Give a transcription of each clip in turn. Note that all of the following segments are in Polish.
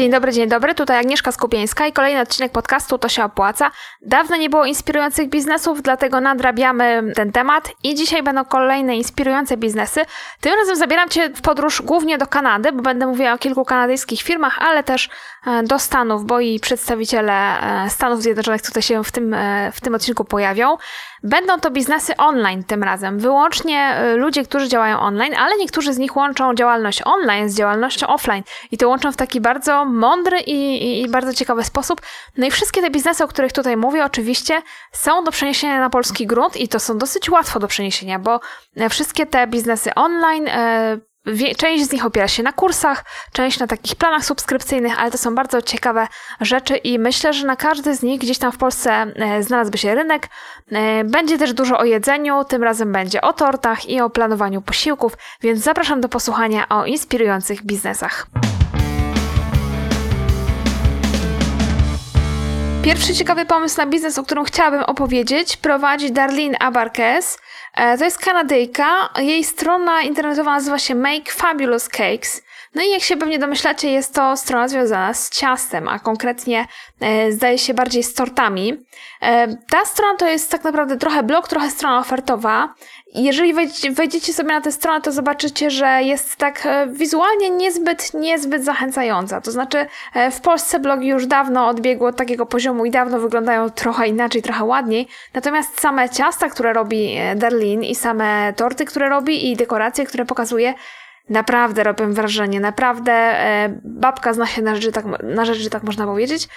Dzień dobry, dzień dobry. Tutaj Agnieszka Skupieńska i kolejny odcinek podcastu To się opłaca. Dawno nie było inspirujących biznesów, dlatego nadrabiamy ten temat i dzisiaj będą kolejne inspirujące biznesy. Tym razem zabieram Cię w podróż głównie do Kanady, bo będę mówiła o kilku kanadyjskich firmach, ale też do Stanów, bo i przedstawiciele e, Stanów Zjednoczonych tutaj się w tym, e, w tym odcinku pojawią. Będą to biznesy online tym razem, wyłącznie ludzie, którzy działają online, ale niektórzy z nich łączą działalność online z działalnością offline i to łączą w taki bardzo mądry i, i, i, bardzo ciekawy sposób. No i wszystkie te biznesy, o których tutaj mówię, oczywiście są do przeniesienia na polski grunt i to są dosyć łatwo do przeniesienia, bo e, wszystkie te biznesy online. E, Część z nich opiera się na kursach, część na takich planach subskrypcyjnych, ale to są bardzo ciekawe rzeczy i myślę, że na każdy z nich gdzieś tam w Polsce e, znalazłby się rynek. Będzie też dużo o jedzeniu, tym razem będzie o tortach i o planowaniu posiłków, więc zapraszam do posłuchania o inspirujących biznesach. Pierwszy ciekawy pomysł na biznes, o którym chciałabym opowiedzieć, prowadzi Darlene Abarquez. E, to jest Kanadyjka. Jej strona internetowa nazywa się Make Fabulous Cakes. No i jak się pewnie domyślacie, jest to strona związana z ciastem, a konkretnie e, zdaje się bardziej z tortami. E, ta strona to jest tak naprawdę trochę blog, trochę strona ofertowa. Jeżeli wejdziecie sobie na tę stronę, to zobaczycie, że jest tak e, wizualnie niezbyt, niezbyt zachęcająca. To znaczy, e, w Polsce blogi już dawno odbiegły od takiego poziomu i dawno wyglądają trochę inaczej, trochę ładniej. Natomiast same ciasta, które robi e, Darlin i same torty, które robi i dekoracje, które pokazuje, naprawdę robią wrażenie. Naprawdę babka zna się na rzeczy, tak, na rzeczy, tak można powiedzieć.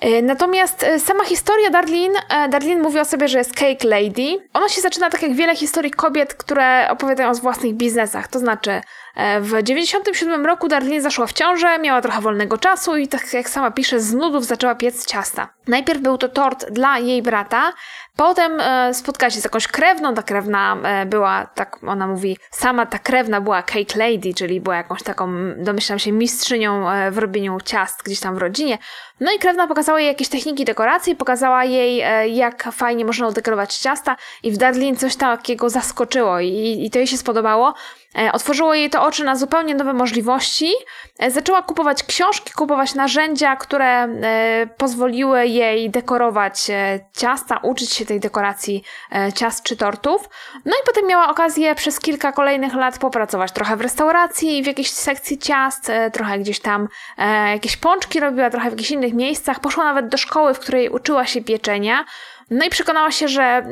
E, natomiast e, sama historia Darlin, e, Darlin mówi o sobie, że jest cake lady. Ona się zaczyna tak jak wiele historii kobiet, które opowiadają o własnych biznesach. To znaczy, w 97 roku Darlin zaszła w ciążę, miała trochę wolnego czasu i tak jak sama pisze, z nudów zaczęła piec ciasta. Najpierw był to tort dla jej brata, potem e, spotkała się z jakąś krewną, ta krewna e, była, tak ona mówi, sama ta krewna była cake lady, czyli była jakąś taką, domyślam się, mistrzynią e, w robieniu ciast gdzieś tam w rodzinie. No i krewna pokazała jej jakieś techniki dekoracji, pokazała jej, jak fajnie można udekorować ciasta i w Darlin coś takiego zaskoczyło i, i to jej się spodobało. E, otworzyło jej to oczy na zupełnie nowe możliwości. E, zaczęła kupować książki, kupować narzędzia, które e, pozwoliły jej dekorować ciasta, uczyć się tej dekoracji ciast czy tortów. No i potem miała okazję przez kilka kolejnych lat popracować trochę w restauracji, w jakiejś sekcji ciast, trochę gdzieś tam jakieś pączki robiła, trochę w jakichś innych miejscach. Poszła nawet do szkoły, w której uczyła się pieczenia. No i przekonała się, że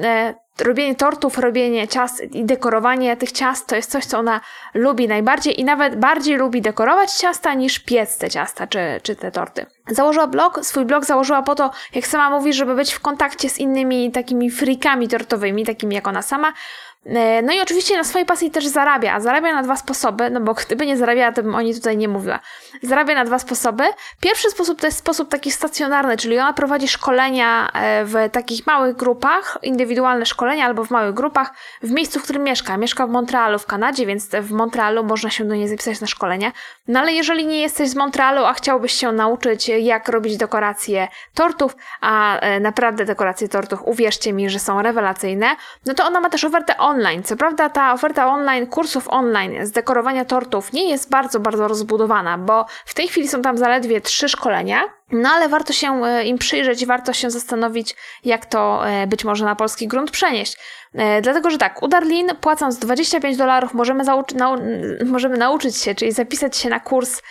robienie tortów, robienie ciast i dekorowanie tych ciast to jest coś, co ona lubi najbardziej i nawet bardziej lubi dekorować ciasta niż piec te ciasta czy, czy te torty. Założyła blog, swój blog założyła po to, jak sama mówi, żeby być w kontakcie z innymi takimi frikami tortowymi, takimi jak ona sama, no i oczywiście na swojej pasji też zarabia, a zarabia na dwa sposoby, no bo gdyby nie zarabiała, to bym o niej tutaj nie mówiła. Zarabia na dwa sposoby. Pierwszy sposób to jest sposób taki stacjonarny, czyli ona prowadzi szkolenia e, w takich małych grupach, indywidualne szkolenia albo w małych grupach w miejscu, w którym mieszka. Mieszka w Montrealu w Kanadzie, więc w Montrealu można się do niej zapisać na szkolenie. No ale jeżeli nie jesteś z Montrealu, a chciałbyś się nauczyć jak robić dekoracje tortów, a e, naprawdę dekoracje tortów, uwierzcie mi, że są rewelacyjne, no to ona ma też ofertę on online. Co prawda ta oferta online, kursów online z dekorowania tortów nie jest bardzo, bardzo rozbudowana, bo w tej chwili są tam zaledwie trzy szkolenia, no ale warto się e, im przyjrzeć, warto się zastanowić, jak to e, być może na polski grunt przenieść. E, dlatego, że tak, u Darlin płacąc 25 dolarów możemy, nau możemy nauczyć się, czyli zapisać się na kurs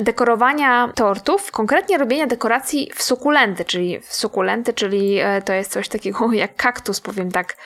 dekorowania tortów, konkretnie robienia dekoracji w sukulenty, czyli w sukulenty, czyli to jest coś takiego jak kaktus, powiem tak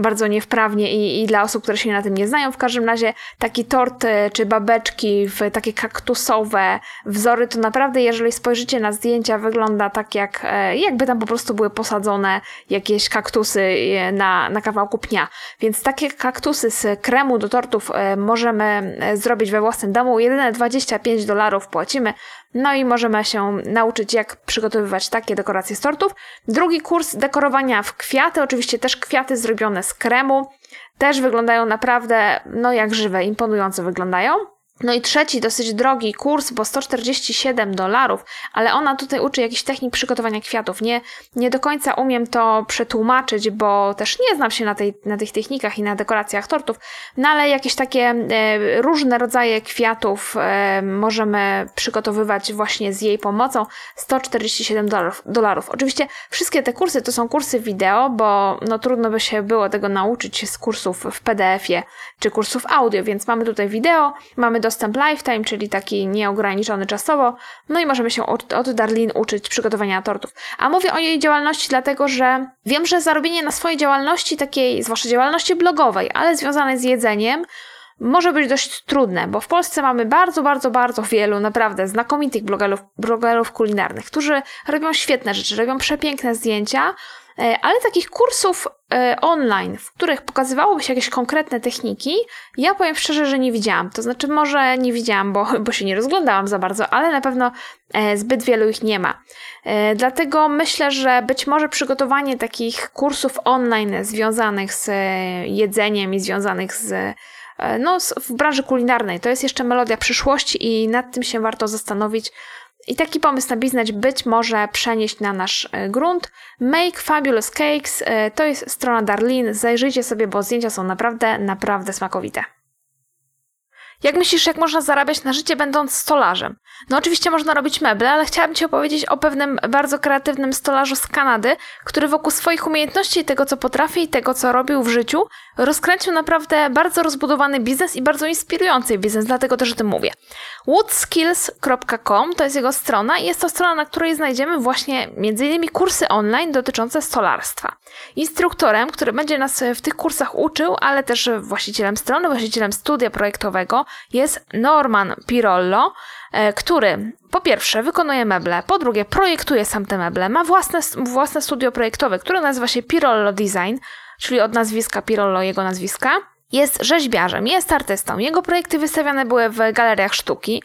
bardzo niewprawnie i, i dla osób, które się na tym nie znają. W każdym razie taki tort czy babeczki w takie kaktusowe wzory, to naprawdę, jeżeli spojrzycie na zdjęcia, wygląda tak jak e, jakby tam po prostu były posadzone jakieś kaktusy e, na, na kawałku pnia. Więc takie kaktusy z kremu do tortów e, możemy zrobić we własnym domu. Jedyne 25 dolarów płacimy no i możemy się nauczyć, jak przygotowywać takie dekoracje z tortów. Drugi kurs dekorowania w kwiaty, oczywiście też kwiaty zrobione z kremu. Też wyglądają naprawdę, no jak żywe, imponująco wyglądają. No i trzeci, dosyć drogi kurs, bo 147 dolarów, ale ona tutaj uczy jakichś technik przygotowania kwiatów. Nie, nie do końca umiem to przetłumaczyć, bo też nie znam się na, tej, na tych technikach i na dekoracjach tortów, no ale jakieś takie e, różne rodzaje kwiatów e, możemy przygotowywać właśnie z jej pomocą. 147 dolarów, dolarów. Oczywiście wszystkie te kursy to są kursy wideo, bo no trudno by się było tego nauczyć z kursów w PDF-ie czy kursów audio, więc mamy tutaj wideo, mamy dostęp lifetime, czyli taki nieograniczony czasowo, no i możemy się od, od Darlin uczyć przygotowania tortów. A mówię o jej działalności dlatego, że wiem, że zarobienie na swojej działalności takiej, zwłaszcza działalności blogowej, ale związanej z jedzeniem, może być dość trudne, bo w Polsce mamy bardzo, bardzo, bardzo wielu naprawdę znakomitych blogerów, blogerów kulinarnych, którzy robią świetne rzeczy, robią przepiękne zdjęcia, ale takich kursów e, online, w których pokazywałoby się jakieś konkretne techniki, ja powiem szczerze, że nie widziałam. To znaczy, może nie widziałam, bo, bo się nie rozglądałam za bardzo, ale na pewno e, zbyt wielu ich nie ma. Dlatego myślę, że być może przygotowanie takich kursów online związanych z jedzeniem i związanych z no, w branży kulinarnej. To jest jeszcze melodia przyszłości i nad tym się warto zastanowić, i taki pomysł na biznes być może przenieść na nasz e, grunt. Make Fabulous Cakes e, to jest strona Darlin. Zajrzyjcie sobie, bo zdjęcia są naprawdę, naprawdę smakowite. Jak myślisz, jak można zarabiać na życie będąc stolarzem? No oczywiście można robić meble, ale chciałabym Ci opowiedzieć o pewnym bardzo kreatywnym stolarzu z Kanady, który wokół swoich umiejętności, tego co potrafi i tego co robił w życiu, rozkręcił naprawdę bardzo rozbudowany biznes i bardzo inspirujący biznes, dlatego też o tym mówię. woodskills.com to jest jego strona i jest to strona, na której znajdziemy właśnie m.in. kursy online dotyczące stolarstwa. Instruktorem, który będzie nas w tych kursach uczył, ale też właścicielem strony, właścicielem studia projektowego jest Norman Pirollo, e, który po pierwsze wykonuje meble, po drugie projektuje sam te meble, ma własne, własne studio projektowe, które nazywa się Pirollo Design, czyli od nazwiska Pirollo jego nazwiska. Jest rzeźbiarzem, jest artystą. Jego projekty wystawiane były w galeriach sztuki.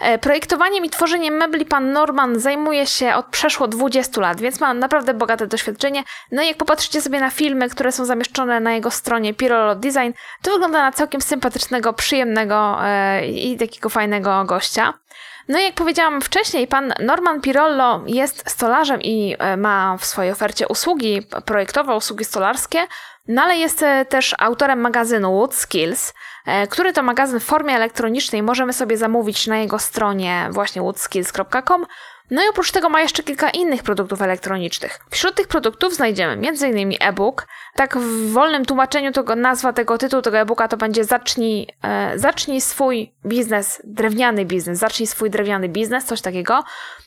E, projektowaniem i tworzeniem mebli pan Norman zajmuje się od przeszło 20 lat, więc ma naprawdę bogate doświadczenie. No i jak popatrzycie sobie na filmy, które są zamieszczone na jego stronie Pirolo Design, to wygląda na całkiem sympatycznego, przyjemnego e, i takiego fajnego gościa. No i jak powiedziałam wcześniej, pan Norman Pirollo jest stolarzem i e, ma w swojej ofercie usługi projektowe, usługi stolarskie, no ale jest też autorem magazynu Wood Skills, E, który to magazyn w formie elektronicznej możemy sobie zamówić na jego stronie właśnie woodskills.com. No i oprócz tego ma jeszcze kilka innych produktów elektronicznych. Wśród tych produktów znajdziemy m.in. e-book. Tak w wolnym tłumaczeniu tego nazwa tego tytułu tego e-booka to będzie zacznij, e, zacznij swój biznes, drewniany biznes, zacznij swój drewniany biznes, coś takiego.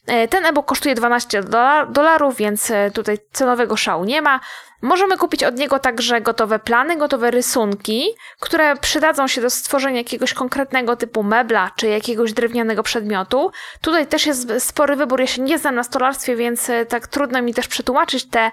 E, ten e-book kosztuje 12 dolarów, więc e, tutaj cenowego szału nie ma. Możemy kupić od niego także gotowe plany, gotowe rysunki, które przydadzą się do stworzenia jakiegoś konkretnego typu mebla czy jakiegoś drewnianego przedmiotu. Tutaj też jest spory wybór. Ja się nie znam na stolarstwie, więc e, tak trudno mi też przetłumaczyć te,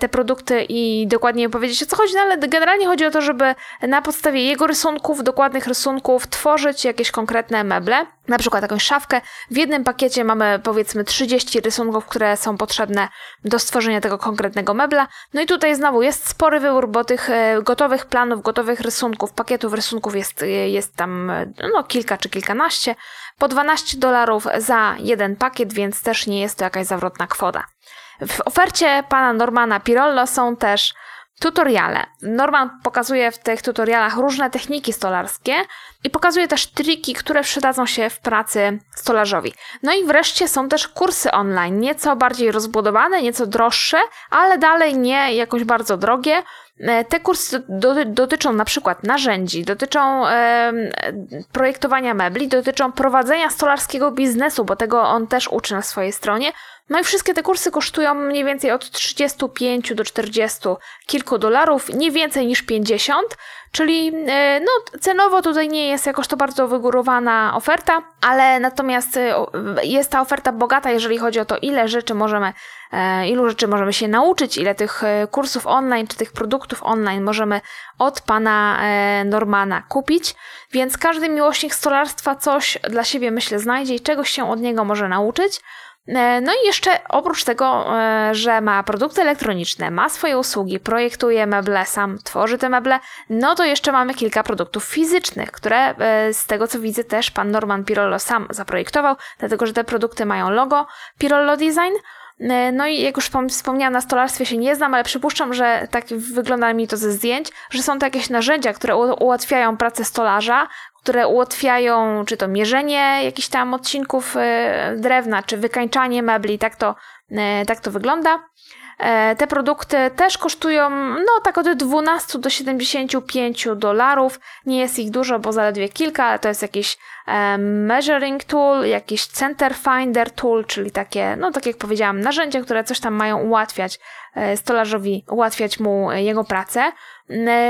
te produkty i dokładnie powiedzieć o co chodzi, no ale generalnie chodzi o to, żeby na podstawie jego rysunków, dokładnych rysunków, tworzyć jakieś konkretne meble na przykład jakąś szafkę. W jednym pakiecie mamy powiedzmy 30 rysunków, które są potrzebne do stworzenia tego konkretnego mebla. No i tutaj znowu jest spory wybór, bo tych e, gotowych planów, gotowych rysunków, pakietów rysunków jest, e, jest tam e, no, kilka czy kilkanaście. Po 12 dolarów za jeden pakiet, więc też nie jest to jakaś zawrotna kwota. W ofercie pana Normana Pirollo są też tutoriale. Norman pokazuje w tych tutorialach różne techniki stolarskie i pokazuje też triki, które przydadzą się w pracy stolarzowi. No i wreszcie są też kursy online, nieco bardziej rozbudowane, nieco droższe, ale dalej nie jakoś bardzo drogie. E, te kursy do, dotyczą na przykład narzędzi, dotyczą projektowania mebli, dotyczą prowadzenia stolarskiego biznesu, bo tego on też uczy na swojej stronie, no i wszystkie te kursy kosztują mniej więcej od 35 do 40 kilku dolarów, nie więcej niż 50, czyli e, no, cenowo tutaj nie jest jakoś to bardzo wygórowana oferta, ale natomiast e, jest ta oferta bogata, jeżeli chodzi o to, ile rzeczy możemy, e, ilu rzeczy możemy się nauczyć, ile tych kursów online czy tych produktów online możemy od pana Normana kupić, więc każdy miłośnik stolarstwa coś dla siebie myślę znajdzie i czegoś się od niego może nauczyć. E, no i jeszcze oprócz tego, e, że ma produkty elektroniczne, ma swoje usługi, projektuje meble, sam tworzy te meble, no to jeszcze mamy kilka produktów fizycznych, które e, z tego co widzę też pan Norman Pirollo sam zaprojektował, dlatego że te produkty mają logo Pirollo Design. No i jak już wspomniałam, na stolarstwie się nie znam, ale przypuszczam, że tak wygląda mi to ze zdjęć, że są to jakieś narzędzia, które ułatwiają pracę stolarza, które ułatwiają czy to mierzenie jakichś tam odcinków e, drewna, czy wykańczanie mebli, tak to, e, tak to wygląda. E, te produkty też kosztują no tak od 12 do 75 dolarów. Nie jest ich dużo, bo zaledwie kilka, ale to jest jakiś measuring tool, jakiś center finder tool, czyli takie, no tak jak powiedziałam, narzędzia, które coś tam mają ułatwiać stolarzowi, ułatwiać mu jego pracę.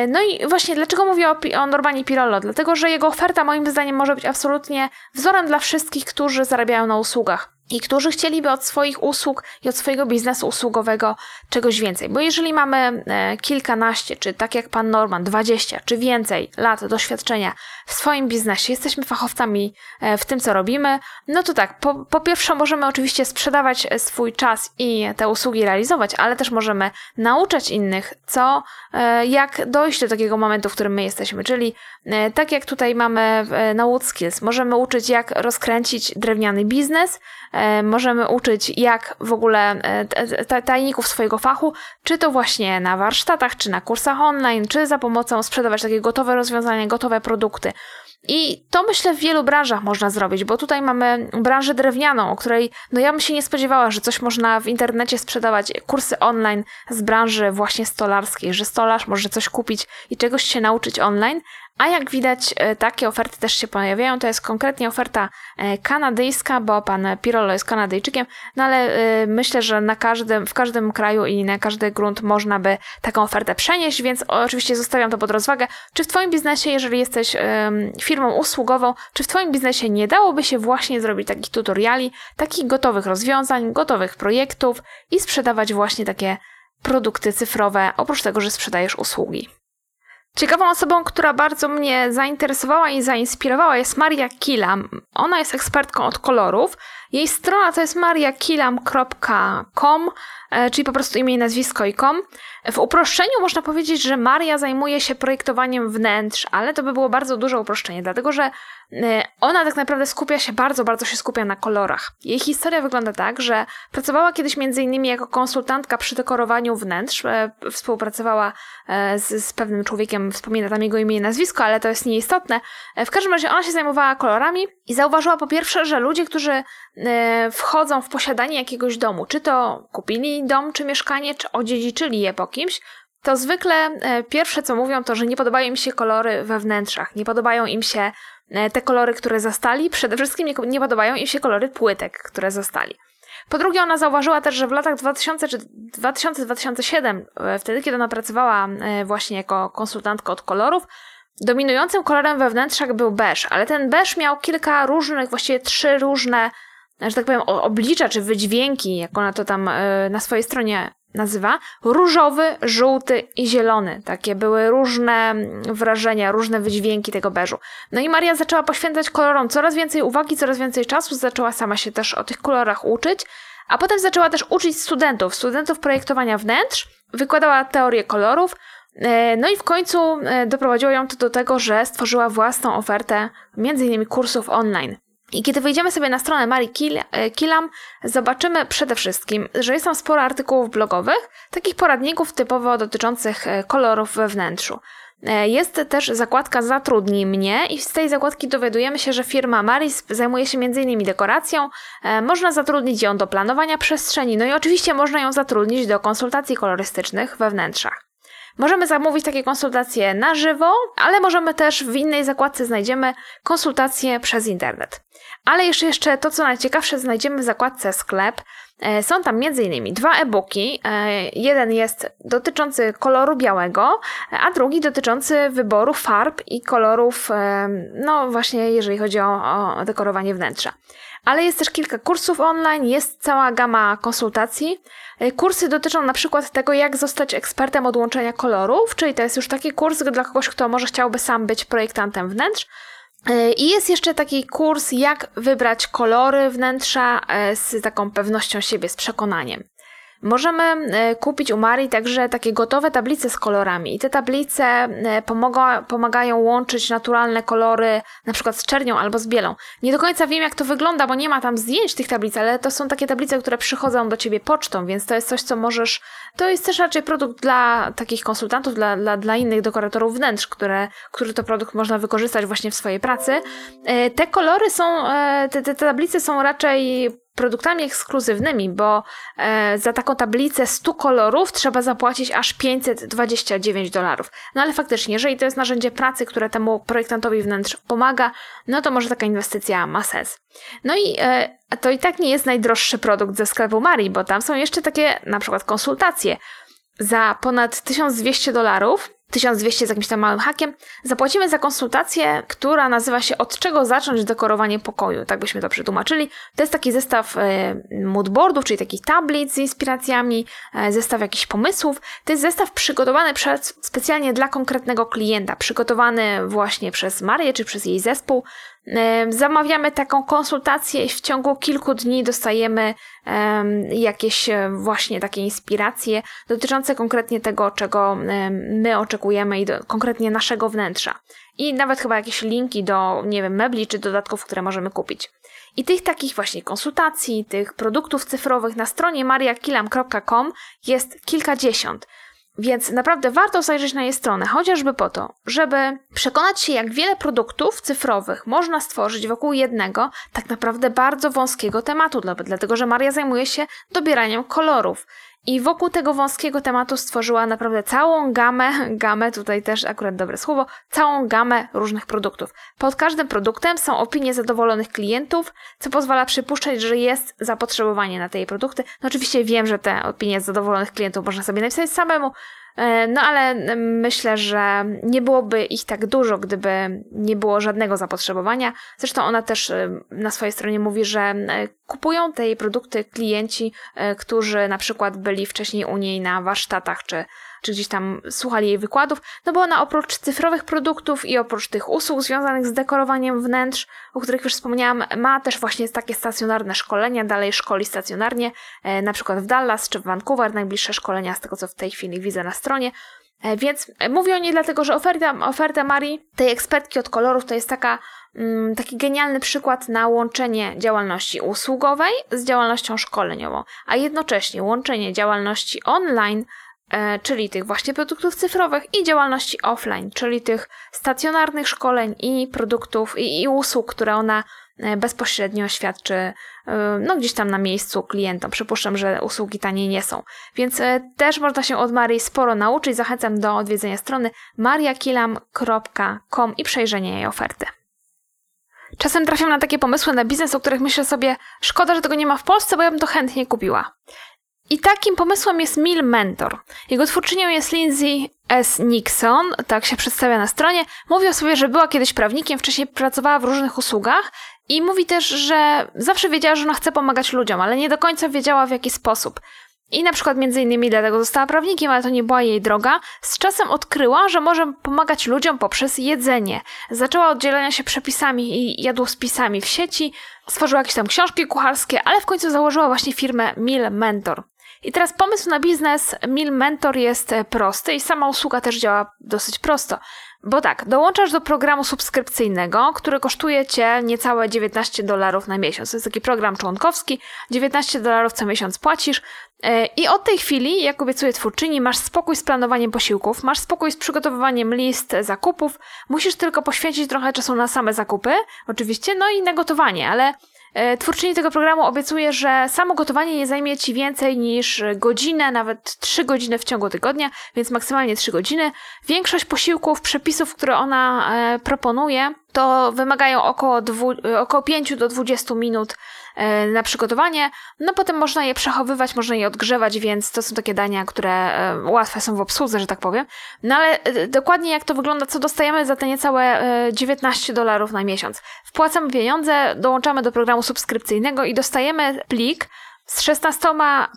No i właśnie dlaczego mówię o, o Normanie Pirollo? Dlatego, że jego oferta moim zdaniem może być absolutnie wzorem dla wszystkich, którzy zarabiają na usługach i którzy chcieliby od swoich usług i od swojego biznesu usługowego czegoś więcej. Bo jeżeli mamy e, kilkanaście, czy tak jak pan Norman, dwadzieścia, czy więcej lat doświadczenia w swoim biznesie, jesteśmy fachowcami e, w tym, co robimy, no to tak, po, po pierwsze możemy oczywiście sprzedawać swój czas i te usługi realizować, ale też możemy nauczać innych, co, e, jak dojść do takiego momentu, w którym my jesteśmy. Czyli tak jak tutaj mamy na Woodskills, możemy uczyć, jak rozkręcić drewniany biznes, E, możemy uczyć, jak w ogóle e, tajników swojego fachu, czy to właśnie na warsztatach, czy na kursach online, czy za pomocą sprzedawać takie gotowe rozwiązania, gotowe produkty. I to myślę w wielu branżach można zrobić, bo tutaj mamy branżę drewnianą, o której no ja bym się nie spodziewała, że coś można w internecie sprzedawać, kursy online z branży właśnie stolarskiej, że stolarz może coś kupić i czegoś się nauczyć online, a jak widać, e, takie oferty też się pojawiają. To jest konkretnie oferta e, kanadyjska, bo pan Pirolo jest Kanadyjczykiem, no ale e, myślę, że na każdym, w każdym kraju i na każdy grunt można by taką ofertę przenieść, więc oczywiście zostawiam to pod rozwagę. Czy w Twoim biznesie, jeżeli jesteś firmą usługową, czy w Twoim biznesie nie dałoby się właśnie zrobić takich tutoriali, takich gotowych rozwiązań, gotowych projektów i sprzedawać właśnie takie produkty cyfrowe, oprócz tego, że sprzedajesz usługi. Ciekawą osobą, która bardzo mnie zainteresowała i zainspirowała jest Maria Kilam. Ona jest ekspertką od kolorów. Jej strona to jest mariakilam.com, e, czyli po prostu imię nazwisko i com. W uproszczeniu można powiedzieć, że Maria zajmuje się projektowaniem wnętrz, ale to by było bardzo duże uproszczenie, dlatego że e, ona tak naprawdę skupia się, bardzo, bardzo się skupia na kolorach. Jej historia wygląda tak, że pracowała kiedyś między innymi jako konsultantka przy dekorowaniu wnętrz, e, współpracowała z, z pewnym człowiekiem, wspomina tam jego imię i nazwisko, ale to jest nieistotne. W każdym razie ona się zajmowała kolorami i zauważyła po pierwsze, że ludzie, którzy wchodzą w posiadanie jakiegoś domu, czy to kupili dom, czy mieszkanie, czy odziedziczyli je po kimś, to zwykle e, pierwsze co mówią to, że nie podobają im się kolory we wnętrzach, nie podobają im się e, te kolory, które zastali, przede wszystkim nie, podobają im się kolory płytek, które zastali. Po drugie, ona zauważyła też, że w latach 2000 czy 2000-2007, e, wtedy kiedy ona pracowała właśnie jako konsultantka od kolorów, dominującym kolorem we wnętrzach był beż, ale ten beż miał kilka różnych, właściwie trzy różne, że tak powiem, oblicza czy wydźwięki, jak ona to tam na swojej stronie nazywa różowy, żółty i zielony. Takie były różne wrażenia, różne wydźwięki tego beżu. No i Maria zaczęła poświęcać kolorom coraz więcej uwagi, coraz więcej czasu, zaczęła sama się też o tych kolorach uczyć, a potem zaczęła też uczyć studentów, studentów projektowania wnętrz, wykładała teorię kolorów, e, no i w końcu e, doprowadziło ją to do tego, że stworzyła własną ofertę, innymi kursów online. I kiedy wejdziemy sobie na stronę Marii e, Killam, zobaczymy przede wszystkim, że jest tam sporo artykułów blogowych, takich poradników typowo dotyczących e, kolorów we wnętrzu. E, jest też zakładka Zatrudnij mnie i z tej zakładki dowiadujemy się, że firma Maris zajmuje się m.in. dekoracją. Można zatrudnić ją do planowania przestrzeni, no i oczywiście można ją zatrudnić do konsultacji kolorystycznych we wnętrzach. Możemy zamówić takie konsultacje na żywo, ale możemy też w innej zakładce znajdziemy konsultacje przez internet. Ale jeszcze, jeszcze to, co najciekawsze, znajdziemy w zakładce sklep. E, są tam m.in. dwa e-booki. E, jeden jest dotyczący koloru białego, a drugi dotyczący wyboru farb i kolorów, e, no właśnie, jeżeli chodzi o, o dekorowanie wnętrza. Ale jest też kilka kursów online, jest cała gama konsultacji. Kursy dotyczą na przykład tego, jak zostać ekspertem od łączenia kolorów, czyli to jest już taki kurs dla kogoś, kto może chciałby sam być projektantem wnętrz. E, I jest jeszcze taki kurs, jak wybrać kolory wnętrza e, z taką pewnością siebie, z przekonaniem. Możemy e, kupić u Marii także takie gotowe tablice z kolorami i te tablice e, pomaga, pomagają łączyć naturalne kolory na przykład z czernią albo z bielą. Nie do końca wiem jak to wygląda, bo nie ma tam zdjęć tych tablic, ale to są takie tablice, które przychodzą do ciebie pocztą, więc to jest coś, co możesz... To jest też raczej produkt dla takich konsultantów, dla, dla, dla innych dekoratorów wnętrz, które, który to produkt można wykorzystać właśnie w swojej pracy. E, te kolory są, te, te tablice są raczej produktami ekskluzywnymi, bo e, za taką tablicę 100 kolorów trzeba zapłacić aż 529 dolarów. No ale faktycznie, jeżeli to jest narzędzie pracy, które temu projektantowi wnętrz pomaga, no to może taka inwestycja ma sens. No i e, to i tak nie jest najdroższy produkt ze sklepu Marii, bo tam są jeszcze takie na przykład konsultacje za ponad 1200 dolarów 1200 z jakimś tam małym hakiem, zapłacimy za konsultację, która nazywa się Od czego zacząć dekorowanie pokoju, tak byśmy to przetłumaczyli. To jest taki zestaw e, moodboardów, czyli takich tablic z inspiracjami, e, zestaw jakichś pomysłów. To jest zestaw przygotowany przez, specjalnie dla konkretnego klienta, przygotowany właśnie przez Marię czy przez jej zespół, Zamawiamy taką konsultację i w ciągu kilku dni dostajemy jakieś e, właśnie takie inspiracje dotyczące konkretnie tego, czego my oczekujemy i do, konkretnie naszego wnętrza. I nawet chyba jakieś linki do, nie wiem, mebli czy dodatków, które możemy kupić. I tych takich właśnie konsultacji, tych produktów cyfrowych na stronie mariakilam.com jest kilkadziesiąt. Więc naprawdę warto zajrzeć na jej stronę, chociażby po to, żeby przekonać się, jak wiele produktów cyfrowych można stworzyć wokół jednego, tak naprawdę bardzo wąskiego tematu, dlatego że Maria zajmuje się dobieraniem kolorów. I wokół tego wąskiego tematu stworzyła naprawdę całą gamę, gamę tutaj też akurat dobre słowo, całą gamę różnych produktów. Pod każdym produktem są opinie zadowolonych klientów, co pozwala przypuszczać, że jest zapotrzebowanie na te produkty. No oczywiście wiem, że te opinie zadowolonych klientów można sobie napisać samemu, no ale myślę, że nie byłoby ich tak dużo, gdyby nie było żadnego zapotrzebowania. Zresztą ona też e, na swojej stronie mówi, że e, kupują te jej produkty klienci, którzy na przykład byli wcześniej u niej na warsztatach czy czy gdzieś tam słuchali jej wykładów, no bo ona oprócz cyfrowych produktów i oprócz tych usług związanych z dekorowaniem wnętrz, o których już wspomniałam, ma też właśnie takie stacjonarne szkolenia, dalej szkoli stacjonarnie, e, na przykład w Dallas czy w Vancouver, najbliższe szkolenia z tego, co w tej chwili widzę na stronie. E, więc mówię o niej dlatego, że oferta, oferta Marii, tej ekspertki od kolorów, to jest taka, mm, taki genialny przykład na łączenie działalności usługowej z działalnością szkoleniową, a jednocześnie łączenie działalności online E, czyli tych właśnie produktów cyfrowych i działalności offline, czyli tych stacjonarnych szkoleń i produktów i, i usług, które ona e, bezpośrednio świadczy e, no gdzieś tam na miejscu klientom. Przypuszczam, że usługi taniej nie są. Więc też można się od Marii sporo nauczyć. Zachęcam do odwiedzenia strony mariakilam.com i przejrzenia jej oferty. Czasem trafiam na takie pomysły na biznes, o których myślę sobie, szkoda, że tego nie ma w Polsce, bo ja bym to chętnie kupiła. I takim pomysłem jest Mill Mentor. Jego twórczynią jest Lindsay S. Nixon, tak się przedstawia na stronie. Mówi o sobie, że była kiedyś prawnikiem, wcześniej pracowała w różnych usługach i mówi też, że zawsze wiedziała, że ona chce pomagać ludziom, ale nie do końca wiedziała w jaki sposób. I na przykład między innymi dlatego została prawnikiem, ale to nie była jej droga. Z czasem odkryła, że może pomagać ludziom poprzez jedzenie. Zaczęła oddzielania się przepisami i jadłospisami w sieci, stworzyła jakieś tam książki kucharskie, ale w końcu założyła właśnie firmę Meal Mentor. I teraz pomysł na biznes Mil Mentor jest e, prosty i sama usługa też działa dosyć prosto. Bo tak, dołączasz do programu subskrypcyjnego, który kosztuje cię niecałe 19 dolarów na miesiąc. To jest taki program członkowski, 19 dolarów co miesiąc płacisz. E, I od tej chwili, jak obiecuje twórczyni, masz spokój z planowaniem posiłków, masz spokój z przygotowywaniem list zakupów, musisz tylko poświęcić trochę czasu na same zakupy, oczywiście, no i na gotowanie, ale E, twórczyni tego programu obiecuje, że samo gotowanie nie zajmie Ci więcej niż godzinę, nawet 3 godziny w ciągu tygodnia, więc maksymalnie 3 godziny. Większość posiłków, przepisów, które ona e, proponuje, to wymagają około, dwu, około 5 do 20 minut e, na przygotowanie. No potem można je przechowywać, można je odgrzewać, więc to są takie dania, które e, łatwe są w obsłudze, że tak powiem. No ale e, dokładnie jak to wygląda, co dostajemy za te niecałe 19 dolarów na miesiąc. Wpłacamy pieniądze, dołączamy do programu subskrypcyjnego i dostajemy plik, z 16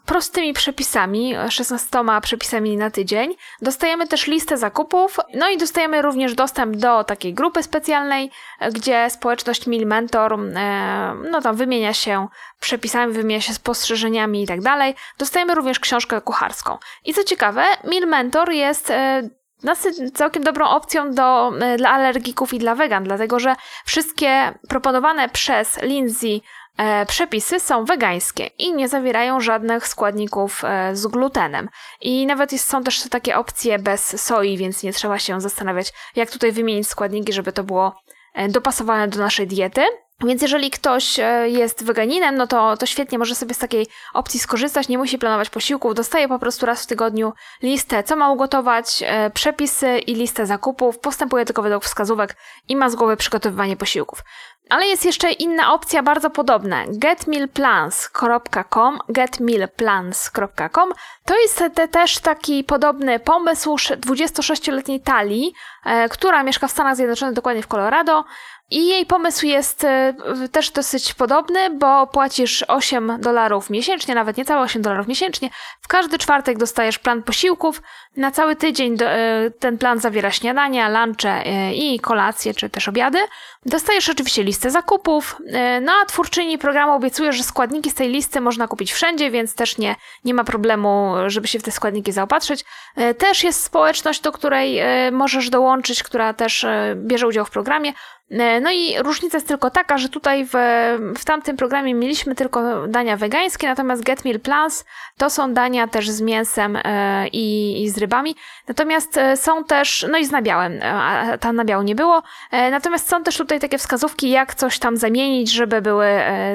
prostymi przepisami, 16 przepisami na tydzień. Dostajemy też listę zakupów, no i dostajemy również dostęp do takiej grupy specjalnej, gdzie społeczność Mil Mentor, e, no tam wymienia się przepisami, wymienia się spostrzeżeniami i tak dalej. Dostajemy również książkę kucharską. I co ciekawe, Mil Mentor jest e, całkiem dobrą opcją do, e, dla alergików i dla wegan, dlatego że wszystkie proponowane przez Lindsay przepisy są wegańskie i nie zawierają żadnych składników e, z glutenem. I nawet są też takie opcje bez soi, więc nie trzeba się zastanawiać, jak tutaj wymienić składniki, żeby to było e, dopasowane do naszej diety. Więc jeżeli ktoś jest weganinem, no to, to świetnie może sobie z takiej opcji skorzystać, nie musi planować posiłków, dostaje po prostu raz w tygodniu listę, co ma ugotować, przepisy i listę zakupów, postępuje tylko według wskazówek i ma z głowy przygotowywanie posiłków. Ale jest jeszcze inna opcja bardzo podobna. getmealplans.com getmealplans.com To jest te, też taki podobny pomysł 26-letniej Talii, e, która mieszka w Stanach Zjednoczonych, dokładnie w Colorado i jej pomysł jest e, też dosyć podobny, bo płacisz 8 dolarów miesięcznie, nawet niecałe 8 dolarów miesięcznie. W każdy czwartek dostajesz plan posiłków. Na cały tydzień e, ten plan zawiera śniadania, lunche e, i kolacje, czy też obiady. Dostajesz oczywiście listę zakupów. No a twórczyni programu obiecuje, że składniki z tej listy można kupić wszędzie, więc też nie, nie ma problemu, żeby się w te składniki zaopatrzyć. Też jest społeczność, do której możesz dołączyć, która też bierze udział w programie. E, no i różnica jest tylko taka, że tutaj w, w tamtym programie mieliśmy tylko dania wegańskie, natomiast Get Meal Plans to są dania też z mięsem e, i, i z rybami. Natomiast e, są też, no i z nabiałem, a tam nabiału nie było. Natomiast są też tutaj takie wskazówki, jak coś tam zamienić, żeby były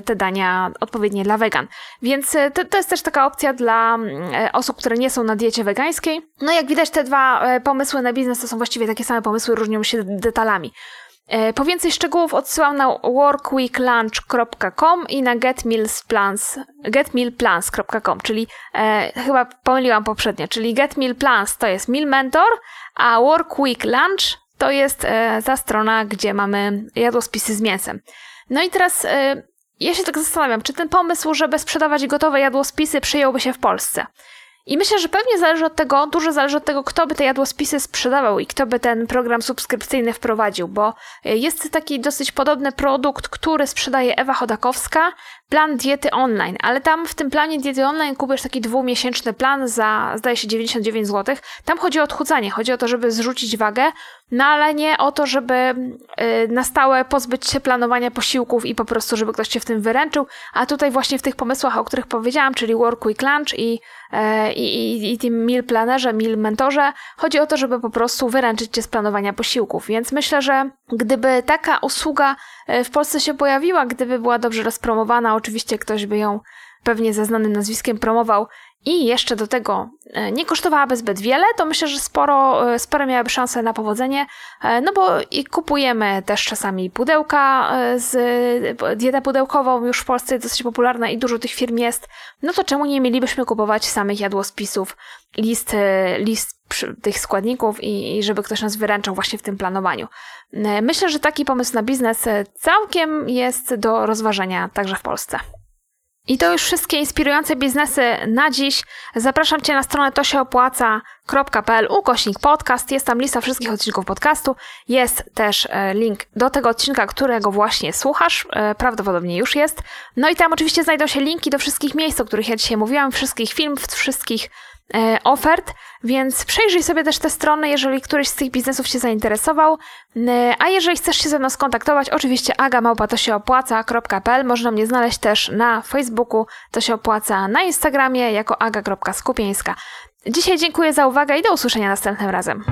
te dania odpowiednie dla wegan. Więc to, to jest też taka opcja dla osób, które nie są na diecie wegańskiej. No jak widać, te dwa pomysły na biznes to są właściwie takie same pomysły, różnią się detalami. E, po więcej szczegółów odsyłam na workweeklunch.com i na getmealsplans, getmealplans.com, czyli e, chyba pomyliłam poprzednio, czyli getmealplans to jest Meal Mentor, a Workweek Lunch to jest e, ta strona, gdzie mamy jadłospisy z mięsem. No i teraz e, ja się tak zastanawiam, czy ten pomysł, żeby sprzedawać gotowe jadłospisy przyjąłby się w Polsce. I myślę, że pewnie zależy od tego, dużo zależy od tego, kto by te jadłospisy sprzedawał i kto by ten program subskrypcyjny wprowadził, bo e, jest taki dosyć podobny produkt, który sprzedaje Ewa Chodakowska, plan diety online, ale tam w tym planie diety online kupujesz taki dwumiesięczny plan za, zdaje się, 99 zł. Tam chodzi o odchudzanie, chodzi o to, żeby zrzucić wagę, no ale nie o to, żeby y, na stałe pozbyć się planowania posiłków i po prostu, żeby ktoś cię w tym wyręczył, a tutaj właśnie w tych pomysłach, o których powiedziałam, czyli Work Week Lunch i, e, i, i, i tym meal planerze, meal mentorze, chodzi o to, żeby po prostu wyręczyć cię z planowania posiłków, więc myślę, że gdyby taka usługa e, w Polsce się pojawiła, gdyby była dobrze rozpromowana, oczywiście ktoś by ją pewnie ze znanym nazwiskiem promował i jeszcze do tego e, nie kosztowałaby zbyt wiele, to myślę, że sporo, e, sporo miałaby szansę na powodzenie, no bo i kupujemy też czasami pudełka z dietę pudełkową, już w Polsce jest dosyć popularna i dużo tych firm jest, no to czemu nie mielibyśmy kupować samych jadłospisów, list, list tych składników i, i żeby ktoś nas wyręczał właśnie w tym planowaniu. E, myślę, że taki pomysł na biznes e, całkiem jest do rozważenia także w Polsce. I to już wszystkie inspirujące biznesy na dziś. Zapraszam Cię na stronę tosiaopłaca.pl ukośnik podcast. Jest tam lista wszystkich odcinków podcastu. Jest też e, link do tego odcinka, którego właśnie słuchasz. Prawdopodobnie już jest. No i tam oczywiście znajdą się linki do wszystkich miejsc, o których ja dzisiaj mówiłam, wszystkich filmów, wszystkich E, ofert, więc przejrzyj sobie też te strony, jeżeli któryś z tych biznesów Cię zainteresował. E, a jeżeli chcesz się ze mną skontaktować, oczywiście agamałpa to się. Można mnie znaleźć też na Facebooku, to się opłaca, na Instagramie jako aga.skupieńska. Dzisiaj dziękuję za uwagę i do usłyszenia następnym razem.